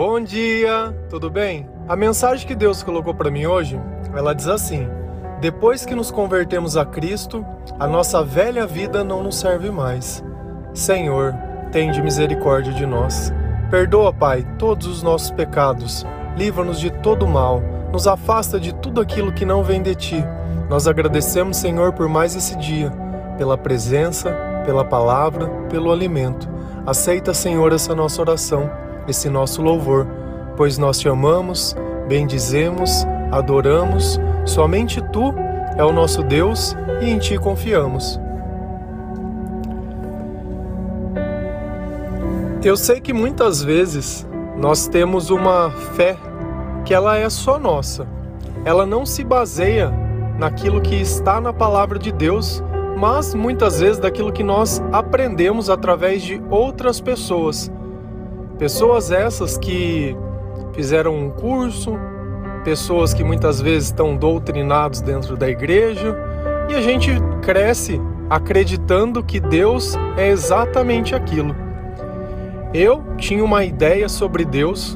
Bom dia, tudo bem? A mensagem que Deus colocou para mim hoje, ela diz assim: Depois que nos convertemos a Cristo, a nossa velha vida não nos serve mais. Senhor, tende misericórdia de nós. Perdoa, Pai, todos os nossos pecados. Livra-nos de todo mal. Nos afasta de tudo aquilo que não vem de ti. Nós agradecemos, Senhor, por mais esse dia, pela presença, pela palavra, pelo alimento. Aceita, Senhor, essa nossa oração, esse nosso louvor, pois nós te amamos, bendizemos, adoramos, somente tu é o nosso Deus e em ti confiamos. Eu sei que muitas vezes nós temos uma fé que ela é só nossa. Ela não se baseia naquilo que está na palavra de Deus, mas muitas vezes daquilo que nós aprendemos através de outras pessoas. Pessoas essas que fizeram um curso, pessoas que muitas vezes estão doutrinados dentro da igreja, e a gente cresce acreditando que Deus é exatamente aquilo. Eu tinha uma ideia sobre Deus,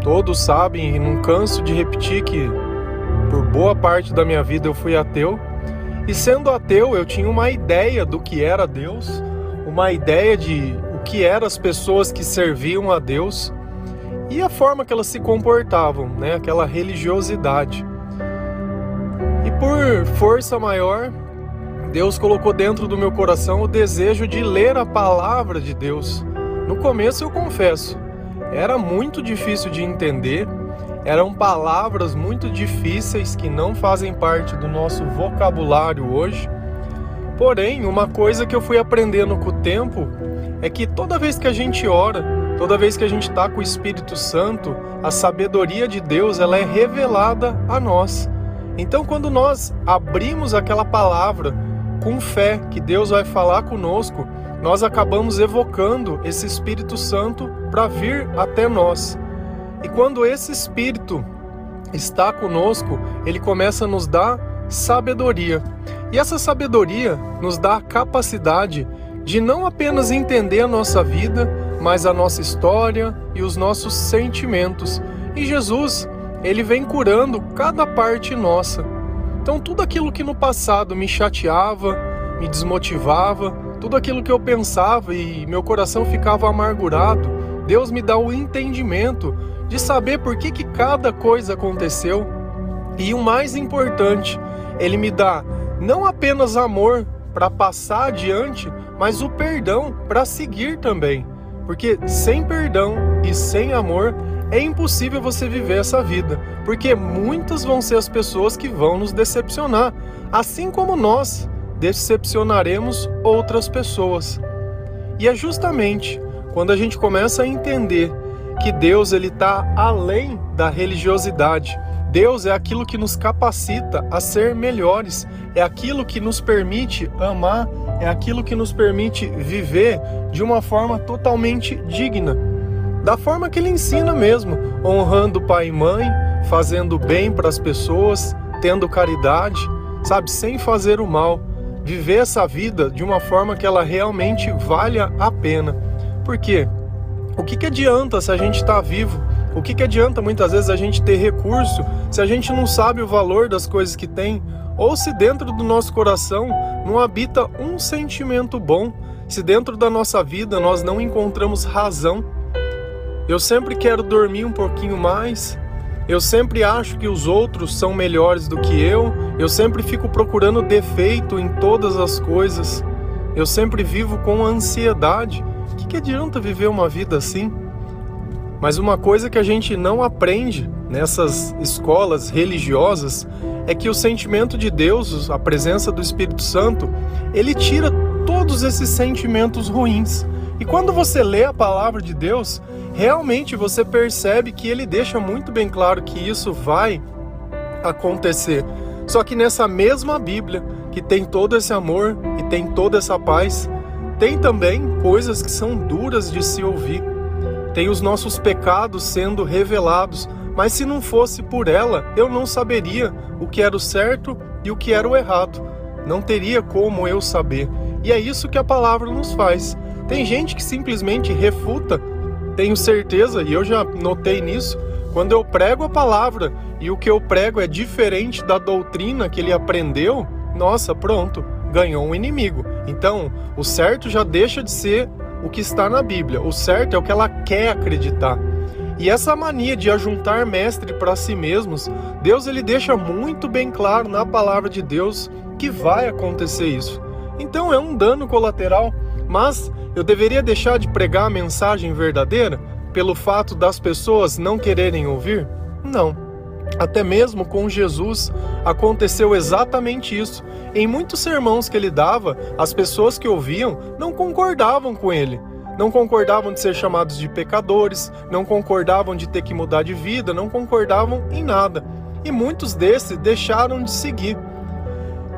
todos sabem e não canso de repetir que por boa parte da minha vida eu fui ateu e sendo ateu, eu tinha uma ideia do que era Deus, uma ideia de que eram as pessoas que serviam a Deus e a forma que elas se comportavam, né? Aquela religiosidade. E por força maior, Deus colocou dentro do meu coração o desejo de ler a palavra de Deus. No começo eu confesso, era muito difícil de entender eram palavras muito difíceis que não fazem parte do nosso vocabulário hoje. Porém, uma coisa que eu fui aprendendo com o tempo é que toda vez que a gente ora, toda vez que a gente está com o Espírito Santo, a sabedoria de Deus ela é revelada a nós. Então, quando nós abrimos aquela palavra com fé que Deus vai falar conosco, nós acabamos evocando esse Espírito Santo para vir até nós. E quando esse Espírito está conosco, ele começa a nos dar sabedoria. E essa sabedoria nos dá a capacidade de não apenas entender a nossa vida, mas a nossa história e os nossos sentimentos. E Jesus, ele vem curando cada parte nossa. Então, tudo aquilo que no passado me chateava, me desmotivava, tudo aquilo que eu pensava e meu coração ficava amargurado, Deus me dá o entendimento de saber por que, que cada coisa aconteceu. E o mais importante, ele me dá não apenas amor para passar adiante, mas o perdão para seguir também. Porque sem perdão e sem amor é impossível você viver essa vida, porque muitas vão ser as pessoas que vão nos decepcionar, assim como nós decepcionaremos outras pessoas. E é justamente quando a gente começa a entender que Deus ele está além da religiosidade. Deus é aquilo que nos capacita a ser melhores, é aquilo que nos permite amar, é aquilo que nos permite viver de uma forma totalmente digna, da forma que Ele ensina mesmo, honrando pai e mãe, fazendo bem para as pessoas, tendo caridade, sabe, sem fazer o mal, viver essa vida de uma forma que ela realmente valha a pena. Por quê? O que, que adianta se a gente está vivo? O que, que adianta muitas vezes a gente ter recurso se a gente não sabe o valor das coisas que tem? Ou se dentro do nosso coração não habita um sentimento bom? Se dentro da nossa vida nós não encontramos razão? Eu sempre quero dormir um pouquinho mais. Eu sempre acho que os outros são melhores do que eu. Eu sempre fico procurando defeito em todas as coisas. Eu sempre vivo com ansiedade que, que adianta viver uma vida assim? Mas uma coisa que a gente não aprende nessas escolas religiosas é que o sentimento de Deus, a presença do Espírito Santo, ele tira todos esses sentimentos ruins. E quando você lê a palavra de Deus, realmente você percebe que ele deixa muito bem claro que isso vai acontecer. Só que nessa mesma Bíblia, que tem todo esse amor e tem toda essa paz, tem também coisas que são duras de se ouvir. Tem os nossos pecados sendo revelados, mas se não fosse por ela, eu não saberia o que era o certo e o que era o errado. Não teria como eu saber. E é isso que a palavra nos faz. Tem gente que simplesmente refuta tenho certeza, e eu já notei nisso, quando eu prego a palavra e o que eu prego é diferente da doutrina que ele aprendeu, nossa, pronto, ganhou um inimigo. Então, o certo já deixa de ser o que está na Bíblia. O certo é o que ela quer acreditar. E essa mania de ajuntar mestre para si mesmos, Deus ele deixa muito bem claro na palavra de Deus que vai acontecer isso. Então é um dano colateral, mas eu deveria deixar de pregar a mensagem verdadeira pelo fato das pessoas não quererem ouvir? Não. Até mesmo com Jesus aconteceu exatamente isso. Em muitos sermãos que ele dava, as pessoas que ouviam não concordavam com ele. Não concordavam de ser chamados de pecadores, não concordavam de ter que mudar de vida, não concordavam em nada. E muitos desses deixaram de seguir.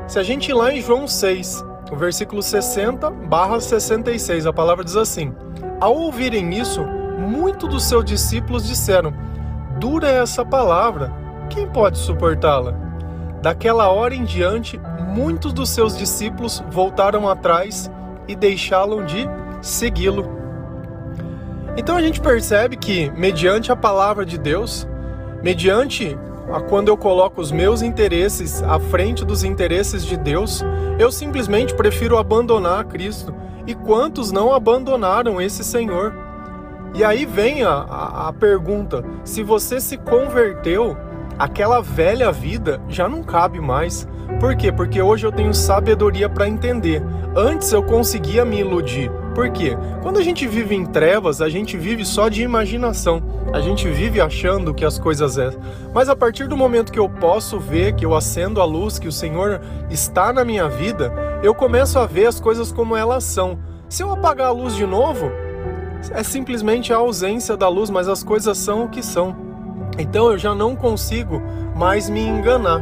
Se a gente ir lá em João 6, o versículo 60 barra 66, a palavra diz assim: Ao ouvirem isso, muitos dos seus discípulos disseram: Dura é essa palavra, quem pode suportá-la? Daquela hora em diante, muitos dos seus discípulos voltaram atrás e deixaram de segui-lo. Então a gente percebe que, mediante a palavra de Deus, mediante a quando eu coloco os meus interesses à frente dos interesses de Deus, eu simplesmente prefiro abandonar Cristo. E quantos não abandonaram esse Senhor? E aí vem a, a, a pergunta: se você se converteu, aquela velha vida já não cabe mais. Por quê? Porque hoje eu tenho sabedoria para entender. Antes eu conseguia me iludir. Por quê? Quando a gente vive em trevas, a gente vive só de imaginação. A gente vive achando que as coisas é. Mas a partir do momento que eu posso ver, que eu acendo a luz, que o Senhor está na minha vida, eu começo a ver as coisas como elas são. Se eu apagar a luz de novo, é simplesmente a ausência da luz, mas as coisas são o que são. Então eu já não consigo mais me enganar.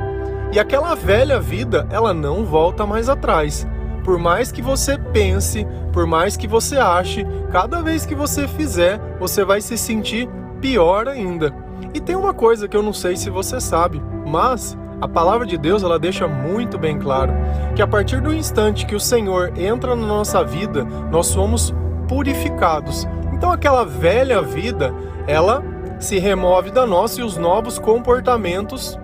E aquela velha vida, ela não volta mais atrás. Por mais que você pense, por mais que você ache, cada vez que você fizer, você vai se sentir pior ainda. E tem uma coisa que eu não sei se você sabe, mas a palavra de Deus ela deixa muito bem claro que a partir do instante que o Senhor entra na nossa vida, nós somos purificados. Então aquela velha vida, ela se remove da nossa e os novos comportamentos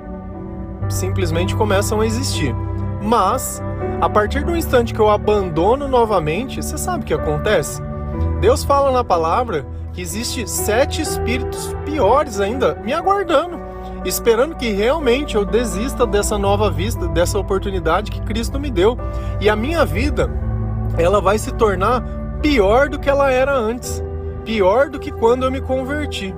simplesmente começam a existir. Mas a partir do instante que eu abandono novamente, você sabe o que acontece? Deus fala na palavra que existe sete espíritos piores ainda me aguardando, esperando que realmente eu desista dessa nova vista, dessa oportunidade que Cristo me deu. E a minha vida, ela vai se tornar pior do que ela era antes, pior do que quando eu me converti.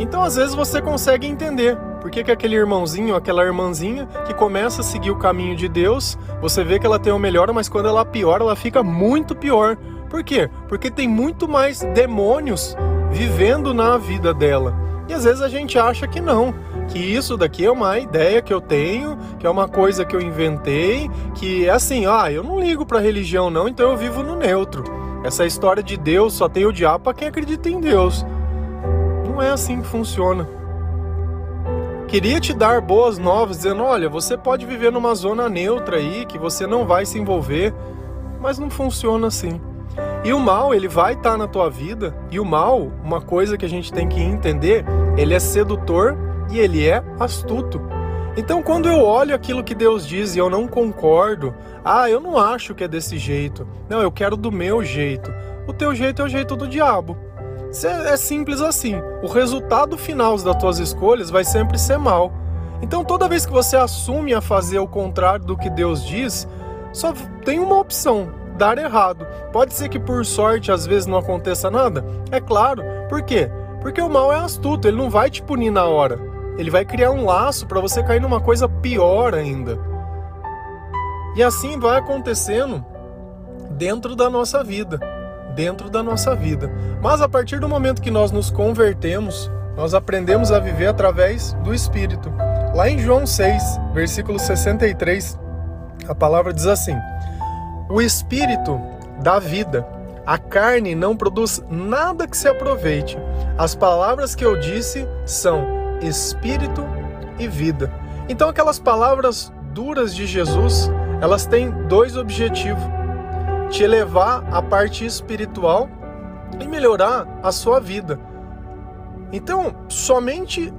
Então, às vezes você consegue entender por que, que aquele irmãozinho, aquela irmãzinha que começa a seguir o caminho de Deus, você vê que ela tem uma melhora, mas quando ela piora, ela fica muito pior. Por quê? Porque tem muito mais demônios vivendo na vida dela. E às vezes a gente acha que não, que isso daqui é uma ideia que eu tenho, que é uma coisa que eu inventei, que é assim, ah, eu não ligo para religião não, então eu vivo no neutro. Essa história de Deus só tem o diabo para quem acredita em Deus. Não é assim que funciona. Queria te dar boas novas, dizendo: olha, você pode viver numa zona neutra aí, que você não vai se envolver, mas não funciona assim. E o mal, ele vai estar tá na tua vida, e o mal, uma coisa que a gente tem que entender, ele é sedutor e ele é astuto. Então, quando eu olho aquilo que Deus diz e eu não concordo, ah, eu não acho que é desse jeito, não, eu quero do meu jeito. O teu jeito é o jeito do diabo. É simples assim. O resultado final das tuas escolhas vai sempre ser mal. Então, toda vez que você assume a fazer o contrário do que Deus diz, só tem uma opção: dar errado. Pode ser que por sorte às vezes não aconteça nada? É claro. Por quê? Porque o mal é astuto, ele não vai te punir na hora. Ele vai criar um laço para você cair numa coisa pior ainda. E assim vai acontecendo dentro da nossa vida dentro da nossa vida. Mas a partir do momento que nós nos convertemos, nós aprendemos a viver através do Espírito. Lá em João 6, versículo 63, a palavra diz assim: O Espírito dá vida, a carne não produz nada que se aproveite. As palavras que eu disse são Espírito e vida. Então, aquelas palavras duras de Jesus, elas têm dois objetivos te elevar à parte espiritual e melhorar a sua vida. Então, somente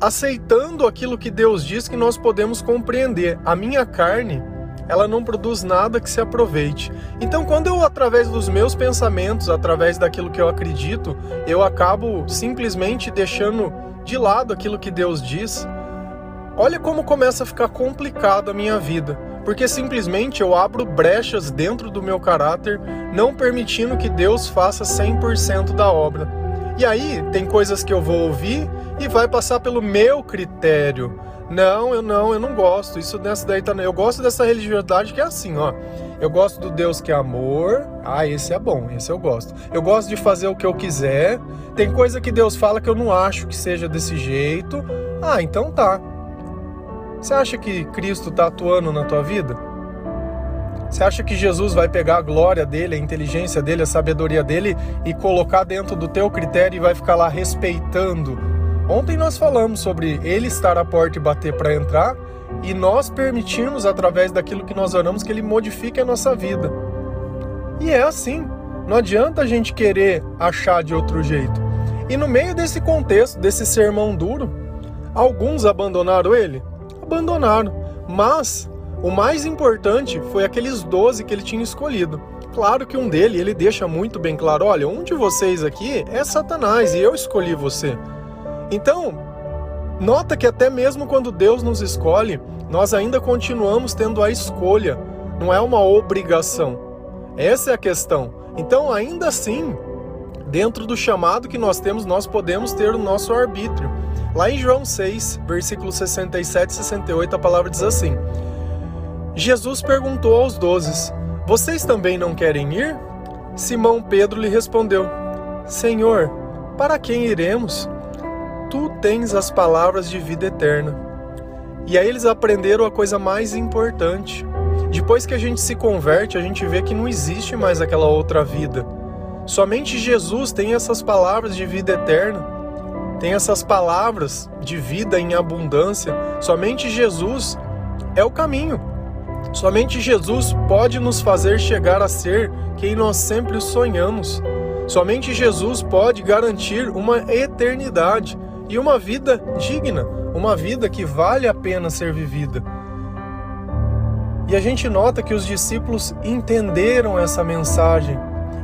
aceitando aquilo que Deus diz que nós podemos compreender. A minha carne, ela não produz nada que se aproveite. Então, quando eu, através dos meus pensamentos, através daquilo que eu acredito, eu acabo simplesmente deixando de lado aquilo que Deus diz, olha como começa a ficar complicado a minha vida. Porque simplesmente eu abro brechas dentro do meu caráter, não permitindo que Deus faça 100% da obra. E aí, tem coisas que eu vou ouvir e vai passar pelo meu critério. Não, eu não, eu não gosto. Isso dessa daí tá. Eu gosto dessa religiosidade que é assim, ó. Eu gosto do Deus que é amor. Ah, esse é bom, esse eu gosto. Eu gosto de fazer o que eu quiser. Tem coisa que Deus fala que eu não acho que seja desse jeito. Ah, então tá. Você acha que Cristo tá atuando na tua vida? Você acha que Jesus vai pegar a glória dele, a inteligência dele, a sabedoria dele e colocar dentro do teu critério e vai ficar lá respeitando? Ontem nós falamos sobre ele estar à porta e bater para entrar e nós permitirmos através daquilo que nós oramos que ele modifique a nossa vida. E é assim. Não adianta a gente querer achar de outro jeito. E no meio desse contexto, desse sermão duro, alguns abandonaram ele? Abandonaram. Mas o mais importante foi aqueles 12 que ele tinha escolhido. Claro que um dele, ele deixa muito bem claro: olha, um de vocês aqui é Satanás e eu escolhi você. Então, nota que até mesmo quando Deus nos escolhe, nós ainda continuamos tendo a escolha, não é uma obrigação. Essa é a questão. Então, ainda assim, dentro do chamado que nós temos, nós podemos ter o nosso arbítrio. Lá em João 6, versículos 67 e 68, a palavra diz assim: Jesus perguntou aos dozes: Vocês também não querem ir? Simão Pedro lhe respondeu: Senhor, para quem iremos? Tu tens as palavras de vida eterna. E aí eles aprenderam a coisa mais importante. Depois que a gente se converte, a gente vê que não existe mais aquela outra vida. Somente Jesus tem essas palavras de vida eterna. Tem essas palavras de vida em abundância. Somente Jesus é o caminho. Somente Jesus pode nos fazer chegar a ser quem nós sempre sonhamos. Somente Jesus pode garantir uma eternidade e uma vida digna, uma vida que vale a pena ser vivida. E a gente nota que os discípulos entenderam essa mensagem.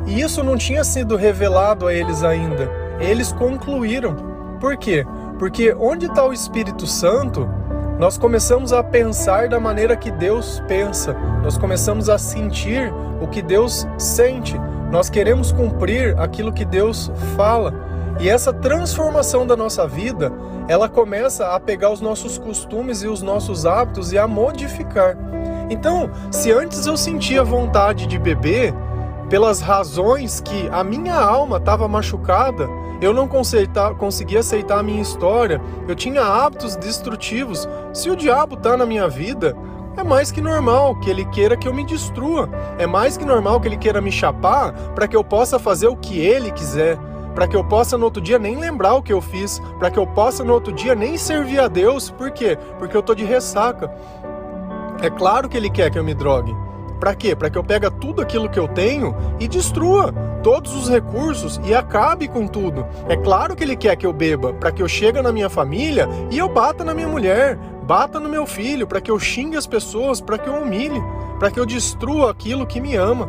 E isso não tinha sido revelado a eles ainda. Eles concluíram. Por quê? Porque onde está o Espírito Santo, nós começamos a pensar da maneira que Deus pensa, nós começamos a sentir o que Deus sente, nós queremos cumprir aquilo que Deus fala. E essa transformação da nossa vida, ela começa a pegar os nossos costumes e os nossos hábitos e a modificar. Então, se antes eu sentia vontade de beber, pelas razões que a minha alma estava machucada, eu não conseguia aceitar a minha história, eu tinha hábitos destrutivos. Se o diabo está na minha vida, é mais que normal que ele queira que eu me destrua. É mais que normal que ele queira me chapar para que eu possa fazer o que ele quiser. Para que eu possa no outro dia nem lembrar o que eu fiz. Para que eu possa no outro dia nem servir a Deus. Por quê? Porque eu tô de ressaca. É claro que ele quer que eu me drogue. Para quê? Para que eu pegue tudo aquilo que eu tenho e destrua todos os recursos e acabe com tudo. É claro que ele quer que eu beba, para que eu chegue na minha família e eu bata na minha mulher, bata no meu filho, para que eu xingue as pessoas, para que eu humilhe, para que eu destrua aquilo que me ama.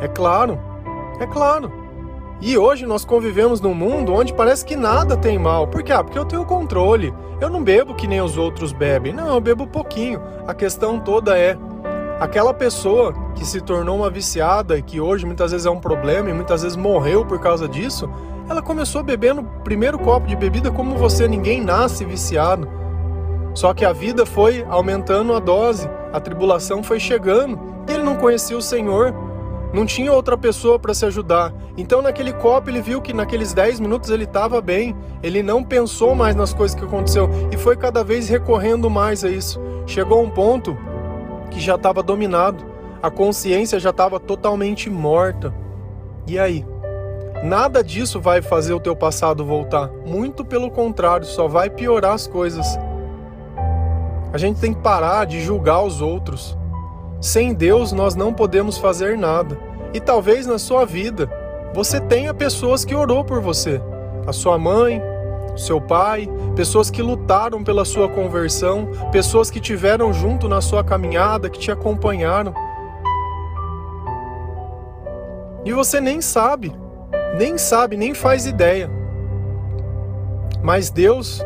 É claro, é claro. E hoje nós convivemos num mundo onde parece que nada tem mal. Por quê? Ah, porque eu tenho controle. Eu não bebo que nem os outros bebem. Não, eu bebo pouquinho. A questão toda é Aquela pessoa que se tornou uma viciada e que hoje muitas vezes é um problema e muitas vezes morreu por causa disso, ela começou bebendo o primeiro copo de bebida como você, ninguém nasce viciado. Só que a vida foi aumentando a dose, a tribulação foi chegando, ele não conhecia o Senhor, não tinha outra pessoa para se ajudar. Então, naquele copo, ele viu que naqueles 10 minutos ele estava bem, ele não pensou mais nas coisas que aconteceu e foi cada vez recorrendo mais a isso. Chegou um ponto que já estava dominado, a consciência já estava totalmente morta. E aí? Nada disso vai fazer o teu passado voltar, muito pelo contrário, só vai piorar as coisas. A gente tem que parar de julgar os outros. Sem Deus nós não podemos fazer nada. E talvez na sua vida você tenha pessoas que orou por você. A sua mãe, seu pai, pessoas que lutaram pela sua conversão, pessoas que tiveram junto na sua caminhada, que te acompanharam. E você nem sabe, nem sabe, nem faz ideia. Mas Deus,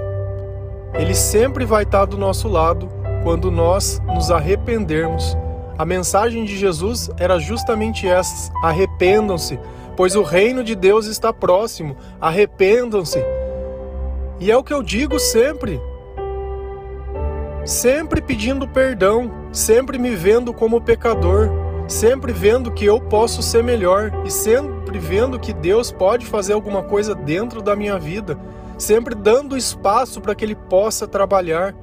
Ele sempre vai estar do nosso lado quando nós nos arrependermos. A mensagem de Jesus era justamente essa: arrependam-se, pois o reino de Deus está próximo. Arrependam-se. E é o que eu digo sempre. Sempre pedindo perdão, sempre me vendo como pecador, sempre vendo que eu posso ser melhor e sempre vendo que Deus pode fazer alguma coisa dentro da minha vida, sempre dando espaço para que Ele possa trabalhar.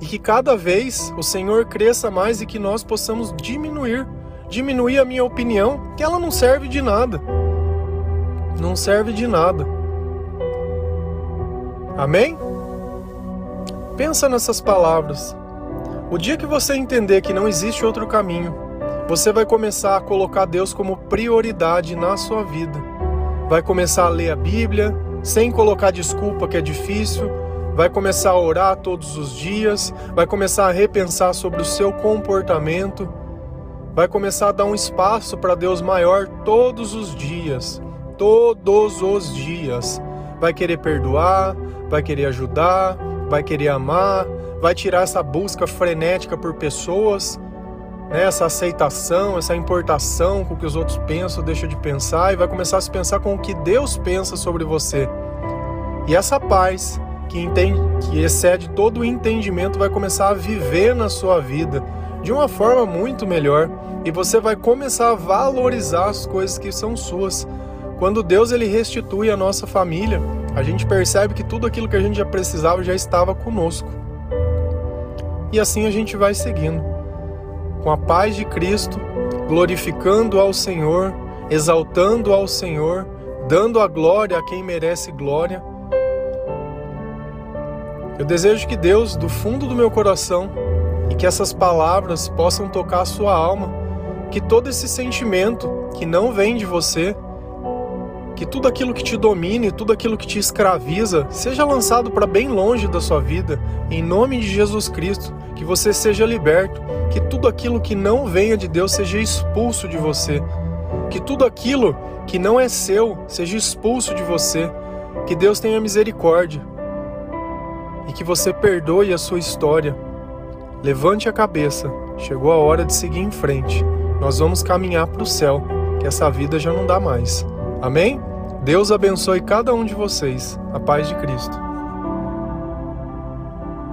E que cada vez o Senhor cresça mais e que nós possamos diminuir diminuir a minha opinião, que ela não serve de nada. Não serve de nada. Amém? Pensa nessas palavras. O dia que você entender que não existe outro caminho, você vai começar a colocar Deus como prioridade na sua vida. Vai começar a ler a Bíblia sem colocar desculpa que é difícil, vai começar a orar todos os dias, vai começar a repensar sobre o seu comportamento vai começar a dar um espaço para Deus maior todos os dias. Todos os dias. Vai querer perdoar, vai querer ajudar, vai querer amar, vai tirar essa busca frenética por pessoas, né? essa aceitação, essa importação com o que os outros pensam, deixa de pensar e vai começar a se pensar com o que Deus pensa sobre você. E essa paz que entende, que excede todo o entendimento vai começar a viver na sua vida de uma forma muito melhor e você vai começar a valorizar as coisas que são suas. Quando Deus ele restitui a nossa família, a gente percebe que tudo aquilo que a gente já precisava já estava conosco. E assim a gente vai seguindo, com a paz de Cristo, glorificando ao Senhor, exaltando ao Senhor, dando a glória a quem merece glória. Eu desejo que Deus, do fundo do meu coração, e que essas palavras possam tocar a sua alma, que todo esse sentimento que não vem de você, que tudo aquilo que te domine, tudo aquilo que te escraviza, seja lançado para bem longe da sua vida, em nome de Jesus Cristo, que você seja liberto, que tudo aquilo que não venha de Deus seja expulso de você, que tudo aquilo que não é seu seja expulso de você, que Deus tenha misericórdia e que você perdoe a sua história Levante a cabeça, chegou a hora de seguir em frente. Nós vamos caminhar para o céu, que essa vida já não dá mais. Amém? Deus abençoe cada um de vocês. A paz de Cristo.